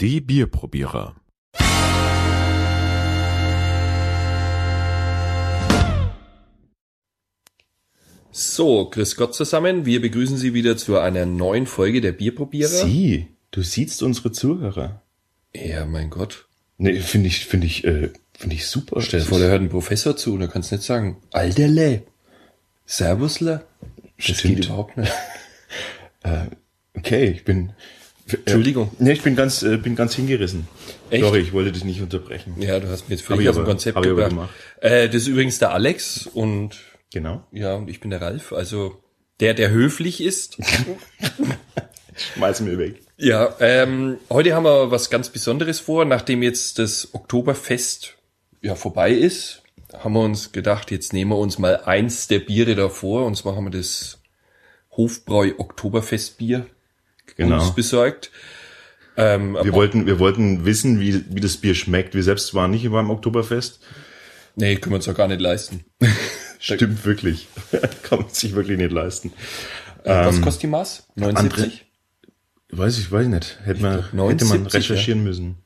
Die Bierprobierer. So, grüß Gott zusammen. Wir begrüßen Sie wieder zu einer neuen Folge der Bierprobierer. Sie, du siehst unsere Zuhörer. Ja, mein Gott. Nee, finde ich, finde ich, äh, finde ich super. Stell dir vor, da hört ein Professor zu und da kannst du nicht sagen, Alterle, Servusle. Das Stimmt. geht überhaupt nicht. Okay, ich bin. Entschuldigung. Äh, nee, ich bin ganz, äh, bin ganz hingerissen. Echt? Sorry, ich wollte dich nicht unterbrechen. Ja, du hast mir jetzt völlig aus dem Konzept aber gebracht. gemacht. Äh, das ist übrigens der Alex und Genau. ja, und ich bin der Ralf. Also der, der höflich ist. Schmeiß mir weg. Ja, ähm, heute haben wir was ganz Besonderes vor. Nachdem jetzt das Oktoberfest ja vorbei ist, haben wir uns gedacht, jetzt nehmen wir uns mal eins der Biere davor. Und zwar haben wir das Hofbräu Oktoberfestbier Genau. uns besorgt. Ähm, Wir wollten, wir wollten wissen, wie, wie das Bier schmeckt. Wir selbst waren nicht beim Oktoberfest. nee, können wir uns doch gar nicht leisten. Stimmt wirklich. Kann man sich wirklich nicht leisten. Äh, was kostet die Maß? 79? Weiß ich, weiß ich nicht. Hätte man, hätte man 79, recherchieren müssen.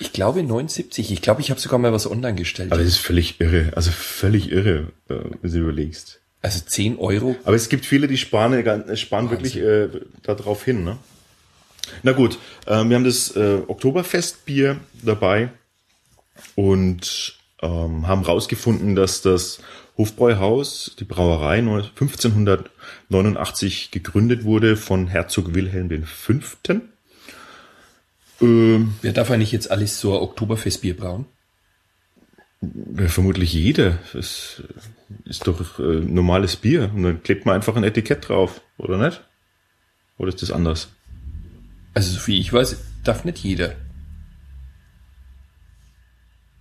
Ich glaube 79. Ich glaube, ich habe sogar mal was online gestellt. Aber das ist völlig irre. Also völlig irre, äh, wenn du überlegst. Also 10 Euro. Aber es gibt viele, die sparen, äh, sparen wirklich äh, darauf hin. Ne? Na gut, ähm, wir haben das äh, Oktoberfestbier dabei und ähm, haben rausgefunden, dass das Hofbräuhaus, die Brauerei, 1589 gegründet wurde von Herzog Wilhelm V. Ähm, Wer darf eigentlich jetzt alles so ein Oktoberfestbier brauen? Vermutlich jeder. Das ist doch äh, normales Bier. Und dann klebt man einfach ein Etikett drauf, oder nicht? Oder ist das anders? Also so viel ich weiß, darf nicht jeder.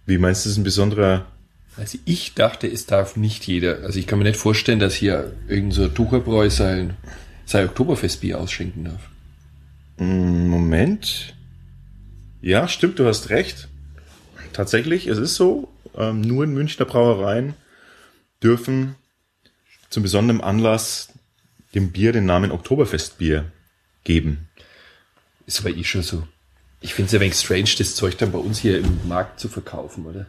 Wie meinst du, das ist ein besonderer Also ich dachte, es darf nicht jeder. Also ich kann mir nicht vorstellen, dass hier irgend so Tucherbräu sein, sein Oktoberfestbier ausschenken darf. Mm, Moment? Ja, stimmt, du hast recht. Tatsächlich, es ist so, ähm, nur in Münchner Brauereien dürfen zum besonderen Anlass dem Bier den Namen Oktoberfestbier geben. Ist aber eh schon so. Ich finde es ein wenig strange, das Zeug dann bei uns hier im Markt zu verkaufen, oder?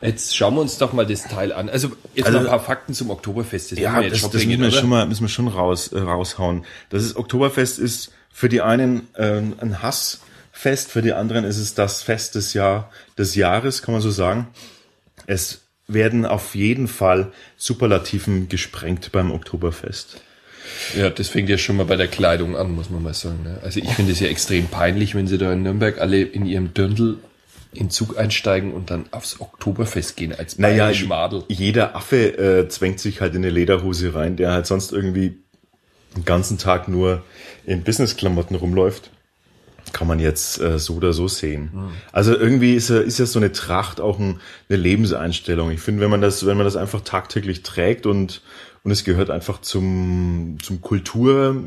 Jetzt schauen wir uns doch mal das Teil an. Also jetzt Also- noch ein paar Fakten zum Oktoberfest. Das Ja, müssen wir jetzt das, schon das bringen, müssen wir oder? schon mal, müssen wir schon raus, äh, raushauen. Das ist Oktoberfest ist für die einen ähm, ein Hassfest, für die anderen ist es das Fest des Jahr des Jahres, kann man so sagen. Es werden auf jeden Fall Superlativen gesprengt beim Oktoberfest. Ja, das fängt ja schon mal bei der Kleidung an, muss man mal sagen. Ne? Also ich finde es ja extrem peinlich, wenn sie da in Nürnberg alle in ihrem Dirndl in Zug einsteigen und dann aufs Oktoberfest gehen als Naja, bayerisch Madel. jeder Affe äh, zwängt sich halt in eine Lederhose rein, der halt sonst irgendwie den ganzen Tag nur in Businessklamotten rumläuft. Kann man jetzt äh, so oder so sehen. Also irgendwie ist ja, ist ja so eine Tracht auch ein, eine Lebenseinstellung. Ich finde, wenn man das, wenn man das einfach tagtäglich trägt und und es gehört einfach zum zum Kulturerbe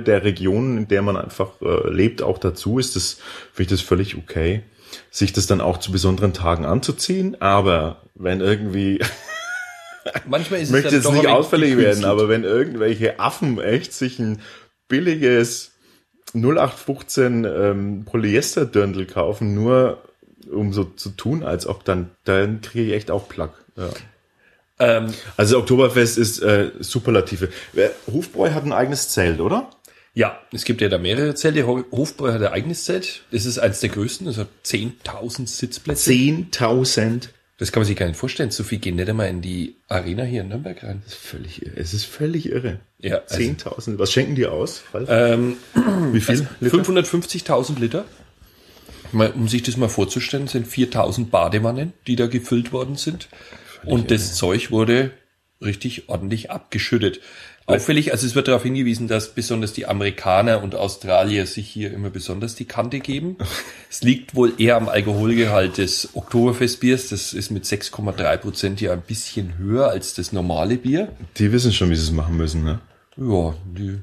der Region, in der man einfach äh, lebt, auch dazu, ist das finde ich das völlig okay, sich das dann auch zu besonderen Tagen anzuziehen. Aber wenn irgendwie Manchmal ist möchte es dann jetzt nicht ausfällig werden, aber wenn irgendwelche Affen echt sich ein billiges 0815 ähm, Polyester-Dirndl kaufen, nur um so zu tun, als ob dann, dann kriege ich echt auch Plack. Ja. Ähm, Also Oktoberfest ist äh, Superlative. Wer- Hofbräu hat ein eigenes Zelt, oder? ja, es gibt ja da mehrere Zelte. Ho- Hofbräu hat ein eigenes Zelt. Das ist eines der größten. Hat 10.000 Sitzplätze. 10.000. Das kann man sich gar nicht vorstellen. So viel gehen nicht einmal in die Arena hier in Nürnberg rein. Völlig irre. Es ist völlig irre. Ja, also- 10.000. Was schenken die aus? Ähm, Wie viel? Liter? 550.000 Liter. Mal, um sich das mal vorzustellen, sind 4.000 Badewannen, die da gefüllt worden sind. Und das Zeug wurde richtig ordentlich abgeschüttet. Auffällig, also es wird darauf hingewiesen, dass besonders die Amerikaner und Australier sich hier immer besonders die Kante geben. Es liegt wohl eher am Alkoholgehalt des Oktoberfestbiers. Das ist mit 6,3 Prozent ja ein bisschen höher als das normale Bier. Die wissen schon, wie sie es machen müssen, ne? Ja, die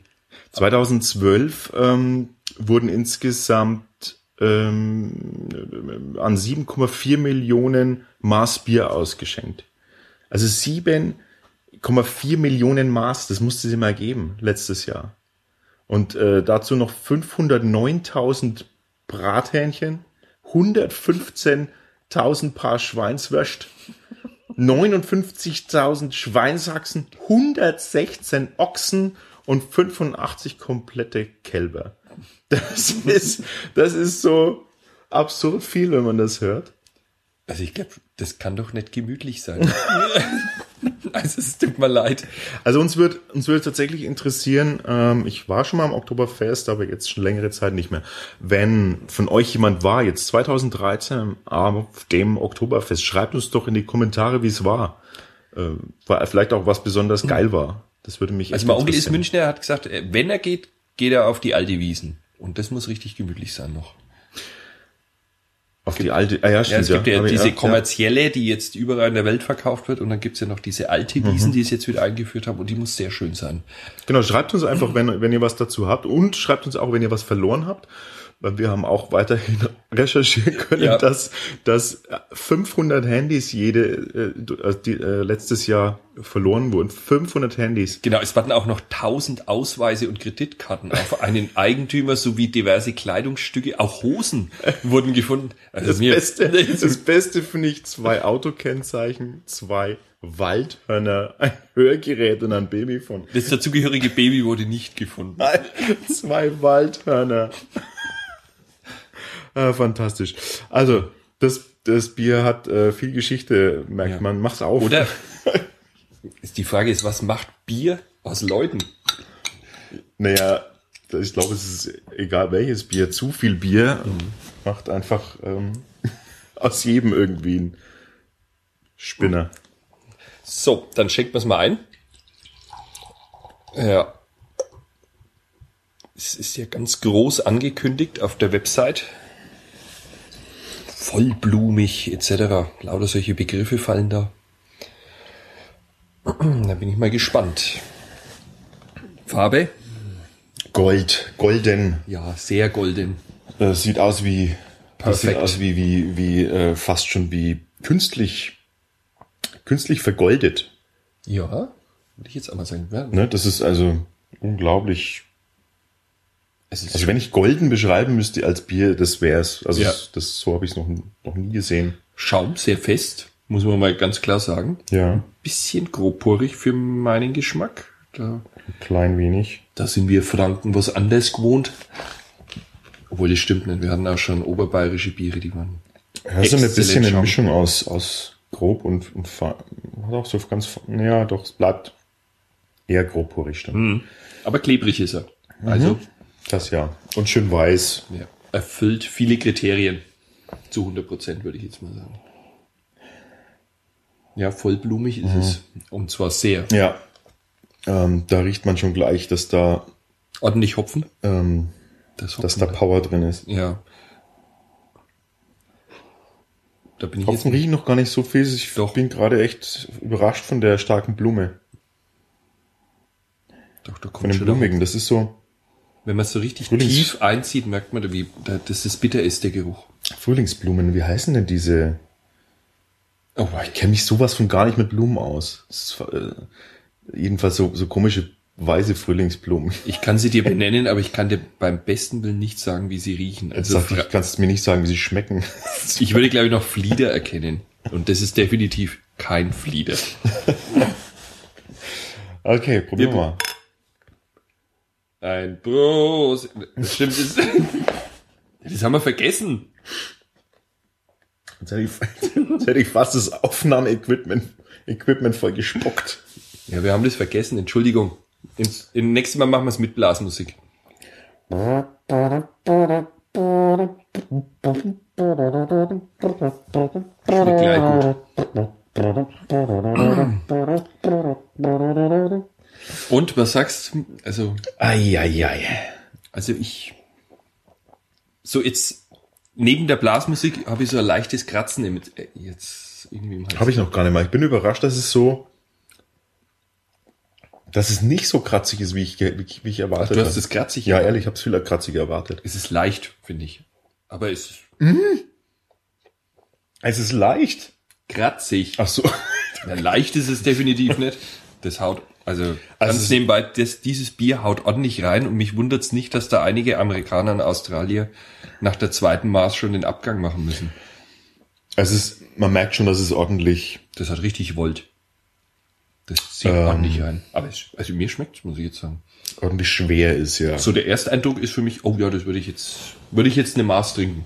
2012 ähm, wurden insgesamt ähm, an 7,4 Millionen Maß Bier ausgeschenkt. Also 7,4 Millionen Maß, das musste sie mal geben letztes Jahr. Und äh, dazu noch 509.000 Brathähnchen, 115.000 Paar Schweinswürst, 59.000 Schweinshaxen, 116 Ochsen und 85 komplette Kälber. Das ist, das ist so absurd viel, wenn man das hört. Also ich glaube, das kann doch nicht gemütlich sein. also es tut mir leid. Also uns wird uns wird tatsächlich interessieren. Ähm, ich war schon mal am Oktoberfest, aber jetzt schon längere Zeit nicht mehr. Wenn von euch jemand war jetzt 2013 auf dem Oktoberfest, schreibt uns doch in die Kommentare, wie es war. Äh, war vielleicht auch was besonders geil war. Das würde mich. Also mein Onkel ist. Münchner, er hat gesagt, äh, wenn er geht, geht er auf die alte Wiesen. Und das muss richtig gemütlich sein noch. Auf die alte. Ah, ja, Ja, stimmt, es gibt ja, Aber diese ja, kommerzielle, die jetzt überall in der Welt verkauft wird, und dann gibt's ja noch diese alte Wiesen, die es jetzt wieder eingeführt haben, und die muss sehr schön sein. Genau, schreibt uns einfach, wenn, wenn ihr was dazu habt und schreibt uns auch, wenn ihr was verloren habt, weil wir haben auch weiterhin recherchieren können, Ja. dass, dass 500 Handys jede, äh, die, äh, letztes Jahr verloren wurden. 500 Handys. Genau, es waren auch noch tausend Ausweise und Kreditkarten auf einen Eigentümer sowie diverse Kleidungsstücke, auch Hosen wurden gefunden. Also Das Beste, das Beste finde ich zwei Autokennzeichen, zwei Waldhörner, ein Hörgerät und ein Babyphone. das dazugehörige Baby wurde nicht gefunden. Nein, zwei Waldhörner. Ah, fantastisch. Also, das, das Bier hat äh, viel Geschichte, merkt Ja. man. Mach's auf. Oder ist die Frage ist, was macht Bier aus Leuten? Naja, ich glaube, es ist egal welches Bier. Zu viel Bier macht einfach ähm, aus jedem irgendwie ein Spinner. So, dann schenkt man es mal ein. Ja. Es ist ja ganz groß angekündigt auf der Website. Vollblumig etc. Lauter solche Begriffe fallen da. Da bin ich mal gespannt. Farbe? Gold, golden. Ja, sehr golden. Das sieht aus wie, das sieht aus wie, wie, wie äh, fast schon wie künstlich, künstlich vergoldet. Ja, würde ich jetzt auch mal sagen. Ja, Ne? Das ist also unglaublich. Also wenn ich golden beschreiben müsste als Bier, das wär's. Also Ja. das, so habe ich es noch, noch nie gesehen. Schaum, sehr fest, muss man mal ganz klar sagen. Ja, Bisschen grobporig für meinen Geschmack. Da ein klein wenig. Da sind wir Franken was anders gewohnt. Obwohl, das stimmt nicht. Wir hatten auch schon oberbayerische Biere, die waren. Ja, so eine bisschen eine. Mischung aus, aus grob und, und hat auch so ganz, ja, doch, es bleibt eher grobporig dann. Hm. Aber klebrig ist er. Also, Das ja. Und schön weiß. ja, erfüllt viele Kriterien. Zu 100 Prozent, würde ich jetzt mal sagen. Ja, vollblumig ist es. Und zwar sehr. Ja. Ähm, da riecht man schon gleich, dass da, Ordentlich Hopfen. ähm, Das dass Hopfen. da Power drin ist. ja. Da bin ich Hopfen riechen noch gar nicht so viel. Ich Doch. bin gerade echt überrascht von der starken Blume. Doch, da Von kommt dem schon der Blumigen. Das ist so Wenn man es so richtig Frühlings- tief einzieht, merkt man, wie, da- dass das bitter ist, der Geruch. Frühlingsblumen. Wie heißen denn diese? Oh, Ich kenne mich sowas von gar nicht mit Blumen aus. Ist, äh, jedenfalls so, so komische weiße Frühlingsblumen. Ich kann sie dir benennen, aber ich kann dir beim besten Willen nicht sagen, wie sie riechen. Also sag ich, kannst mir nicht sagen, wie sie schmecken. ich würde, glaube ich, noch Flieder erkennen. Und das ist definitiv kein Flieder. Okay, Wir- mal. Ein Bros. Das stimmt. Das, das haben wir vergessen. Jetzt hätte ich, jetzt hätte ich fast das Aufnahmeequipment Equipment voll gespuckt. Ja, wir haben das vergessen. Entschuldigung. Im, im nächsten Mal machen wir es mit Blasmusik. Schmeckt gleich gut. Und was sagst du? Also, Eieiei. also ich. So jetzt neben der Blasmusik habe ich so ein leichtes Kratzen im, äh, jetzt irgendwie im Hals. Habe ich noch gar nicht mal. Ich bin überrascht, dass es so, dass es nicht so kratzig ist, wie ich, wie ich, erwartet Du hast habe. es kratzig. Ja, ehrlich, ich habe es viel kratziger erwartet. Es ist leicht, finde ich. Aber es ist Es ist leicht. kratzig. Ach so. Ja, leicht ist es definitiv nicht. Das haut Also, Also ganz nebenbei, das, dieses Bier haut ordentlich rein und mich wundert's nicht, dass da einige Amerikaner und Australier nach der zweiten Maß schon den Abgang machen müssen. Es ist, man merkt schon, dass es ordentlich, Das hat richtig Volt. Das zieht Ähm. ordentlich rein. Aber es, also mir schmeckt's, muss ich jetzt sagen. ordentlich schwer ist, ja. So der erste Eindruck ist für mich, oh ja, das würde ich jetzt, würde ich jetzt eine Maß trinken.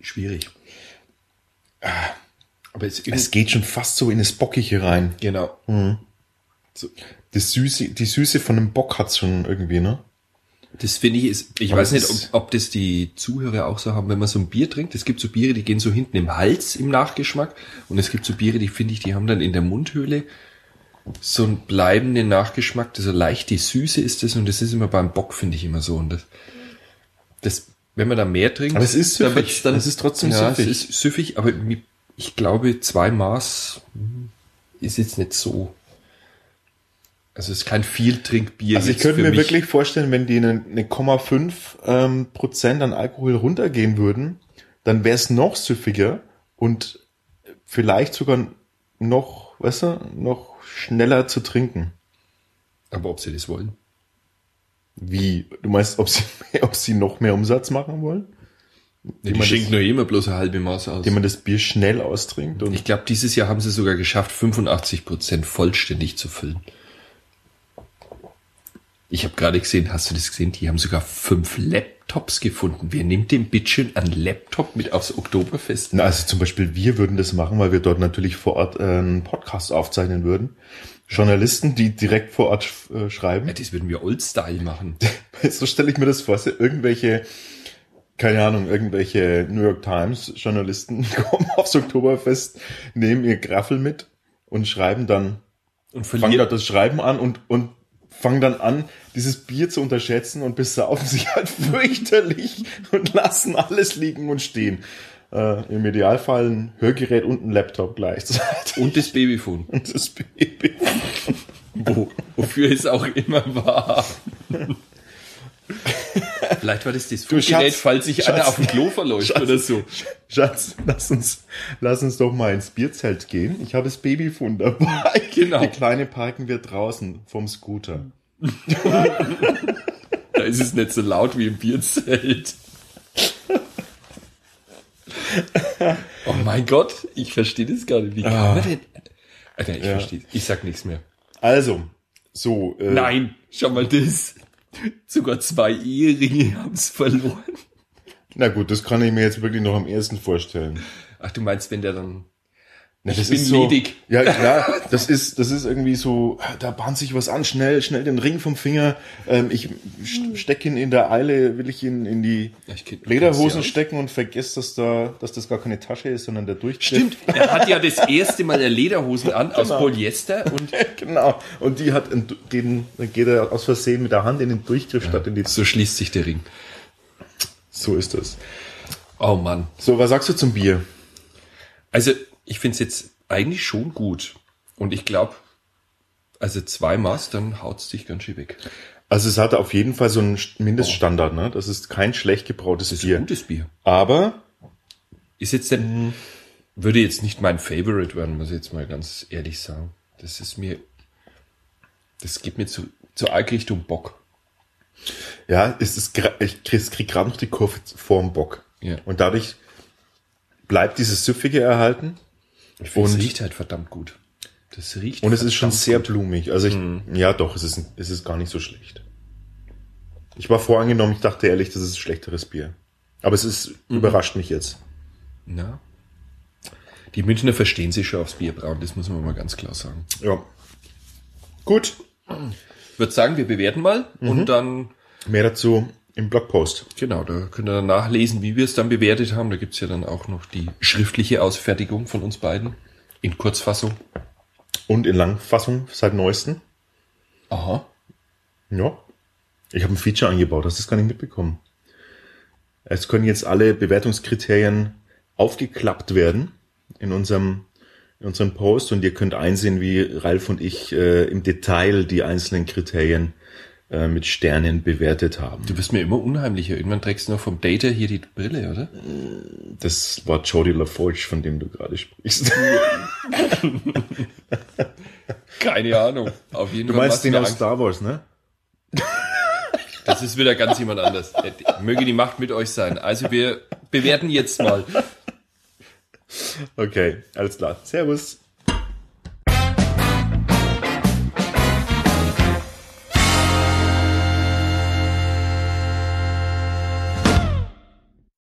Schwierig. Aber es, Es geht schon fast so in das Bockige rein. genau. So, das Süße, die Süße von dem Bock hat's schon irgendwie, ne? Das finde ich ist, ich Aber weiß nicht, ob, ob das die Zuhörer auch so haben, wenn man so ein Bier trinkt. Es gibt so Biere, die gehen so hinten im Hals im Nachgeschmack. Und es gibt so Biere, die finde ich, die haben dann in der Mundhöhle so einen bleibenden Nachgeschmack. So leicht die Süße ist das und das ist immer beim Bock, finde ich immer so. Und das, das, wenn man da mehr trinkt, Aber es ist süffig. wird's dann, Es ist trotzdem ja, süffig. Es ist süffig, aber ich glaube, zwei Maß hm, ist jetzt nicht so. Also es ist kein viel Trinkbier. Also ich könnte mir mich. wirklich vorstellen, wenn die eine, eine 0,5 ähm, Prozent an Alkohol runtergehen würden, dann wäre es noch süffiger und vielleicht sogar noch, weißt du, noch schneller zu trinken. Aber ob sie das wollen? Wie? Du meinst, ob sie, ob sie noch mehr Umsatz machen wollen? Die, man das- schenken nur immer bloß eine halbe Maß aus. Indem man das Bier schnell austrinkt und Ich glaube, dieses Jahr haben sie sogar geschafft, 85% vollständig zu füllen. Ich habe gerade gesehen, hast du das gesehen? Die haben sogar fünf Laptops gefunden. Wer nimmt den Bitchen einen Laptop mit aufs Oktoberfest? Na, also zum Beispiel wir würden das machen, weil wir dort natürlich vor Ort äh, einen Podcast aufzeichnen würden. Journalisten, die direkt vor Ort äh, schreiben. Ja, das würden wir Old-Style machen. So stelle ich mir das vor. So irgendwelche, keine Ahnung, irgendwelche New York Times Journalisten kommen aufs Oktoberfest, nehmen ihr Graffel mit und schreiben dann, Und fangen dort das Schreiben an und, und fangen dann an, dieses Bier zu unterschätzen und besaufen sich halt fürchterlich und lassen alles liegen und stehen. Äh, Im Idealfall ein Hörgerät und ein Laptop gleichzeitig. Und das Babyphone. Und das Baby. Wo, wofür es auch immer war. Vielleicht war das das Funkgerät, Schatz, falls sich einer auf dem Klo verläuft Schatz. oder so. Schatz, lass uns, lass uns doch mal ins Bierzelt gehen. Ich habe das Babyfund dabei. Genau. Die Kleine parken wir draußen vom Scooter. Da ist es nicht so laut wie im Bierzelt. Oh mein Gott, ich verstehe das gar nicht. Wie kann Ah. man denn? Alter, ich Ja. verstehe. Ich sag nichts mehr. Also, so. Äh, Nein, schau mal das. Sogar zwei Eheringe haben es verloren. Na gut, das kann ich mir jetzt wirklich noch am ersten vorstellen. Ach, du meinst, wenn der dann. Na, Ich bin ledig. Ja, klar, das ist, das ist irgendwie so, da bahnt sich was an, schnell, schnell den Ring vom Finger. Ähm, ich st- steck ihn in der Eile, will ich ihn in die Ja, Lederhosen stecken und vergesse, dass da, dass das gar keine Tasche ist, sondern der Durchgriff. Stimmt, er hat ja das erste Mal der Lederhosen an aus Genau. Polyester und Genau. Und die hat, den, dann geht er aus Versehen mit der Hand in den Durchgriff statt in die. so schließt sich der Ring. So ist das. Oh Mann. So, was sagst du zum Bier? Also, ich find's jetzt eigentlich schon gut. Und ich glaube, also zwei Maß, dann haut's dich ganz schön weg. Also es hat auf jeden Fall so einen Mindeststandard, ne? Das ist kein schlecht gebrautes Das ist ein Bier. gutes Bier. Aber Ist jetzt denn, würde jetzt nicht mein Favorite werden, muss ich jetzt mal ganz ehrlich sagen. Das ist mir, das geht mir zu, zu arg Richtung Bock. ja, es ist, ich krieg, krieg gerade noch die Kurve vorm Bock. Ja. Und dadurch bleibt dieses Süffige erhalten. Ich finde, es riecht halt verdammt gut. Das riecht Und es ist schon sehr gut. blumig. Also ich, ja doch, es ist, es ist gar nicht so schlecht. Ich war voreingenommen, ich dachte ehrlich, das ist ein schlechteres Bier. Aber es ist, überrascht mich jetzt. Na. Die Münchner verstehen sich schon aufs Bierbrauen, das muss man mal ganz klar sagen. Ja. Gut. Ich würde sagen, wir bewerten mal und dann, Mehr dazu im Blogpost. genau, da könnt ihr dann nachlesen, wie wir es dann bewertet haben. Da gibt's ja dann auch noch die schriftliche Ausfertigung von uns beiden in Kurzfassung. Und in Langfassung seit neuesten. Aha. Ja. Ich habe ein Feature eingebaut, hast du das gar nicht mitbekommen. Es können jetzt alle Bewertungskriterien aufgeklappt werden in unserem, in unserem Post und ihr könnt einsehen, wie Ralf und ich äh, im Detail die einzelnen Kriterien äh, mit Sternen bewertet haben. Du wirst mir immer unheimlicher. Irgendwann trägst du noch vom Data hier die Brille, oder? Das war Jodie LaForge, von dem du gerade sprichst. Keine Ahnung. Auf jeden Du Fall. meinst den aus Angst. Star Wars, ne? Das ist wieder ganz jemand anders. Möge die Macht mit euch sein. Also wir bewerten jetzt mal. Okay, alles klar. Servus.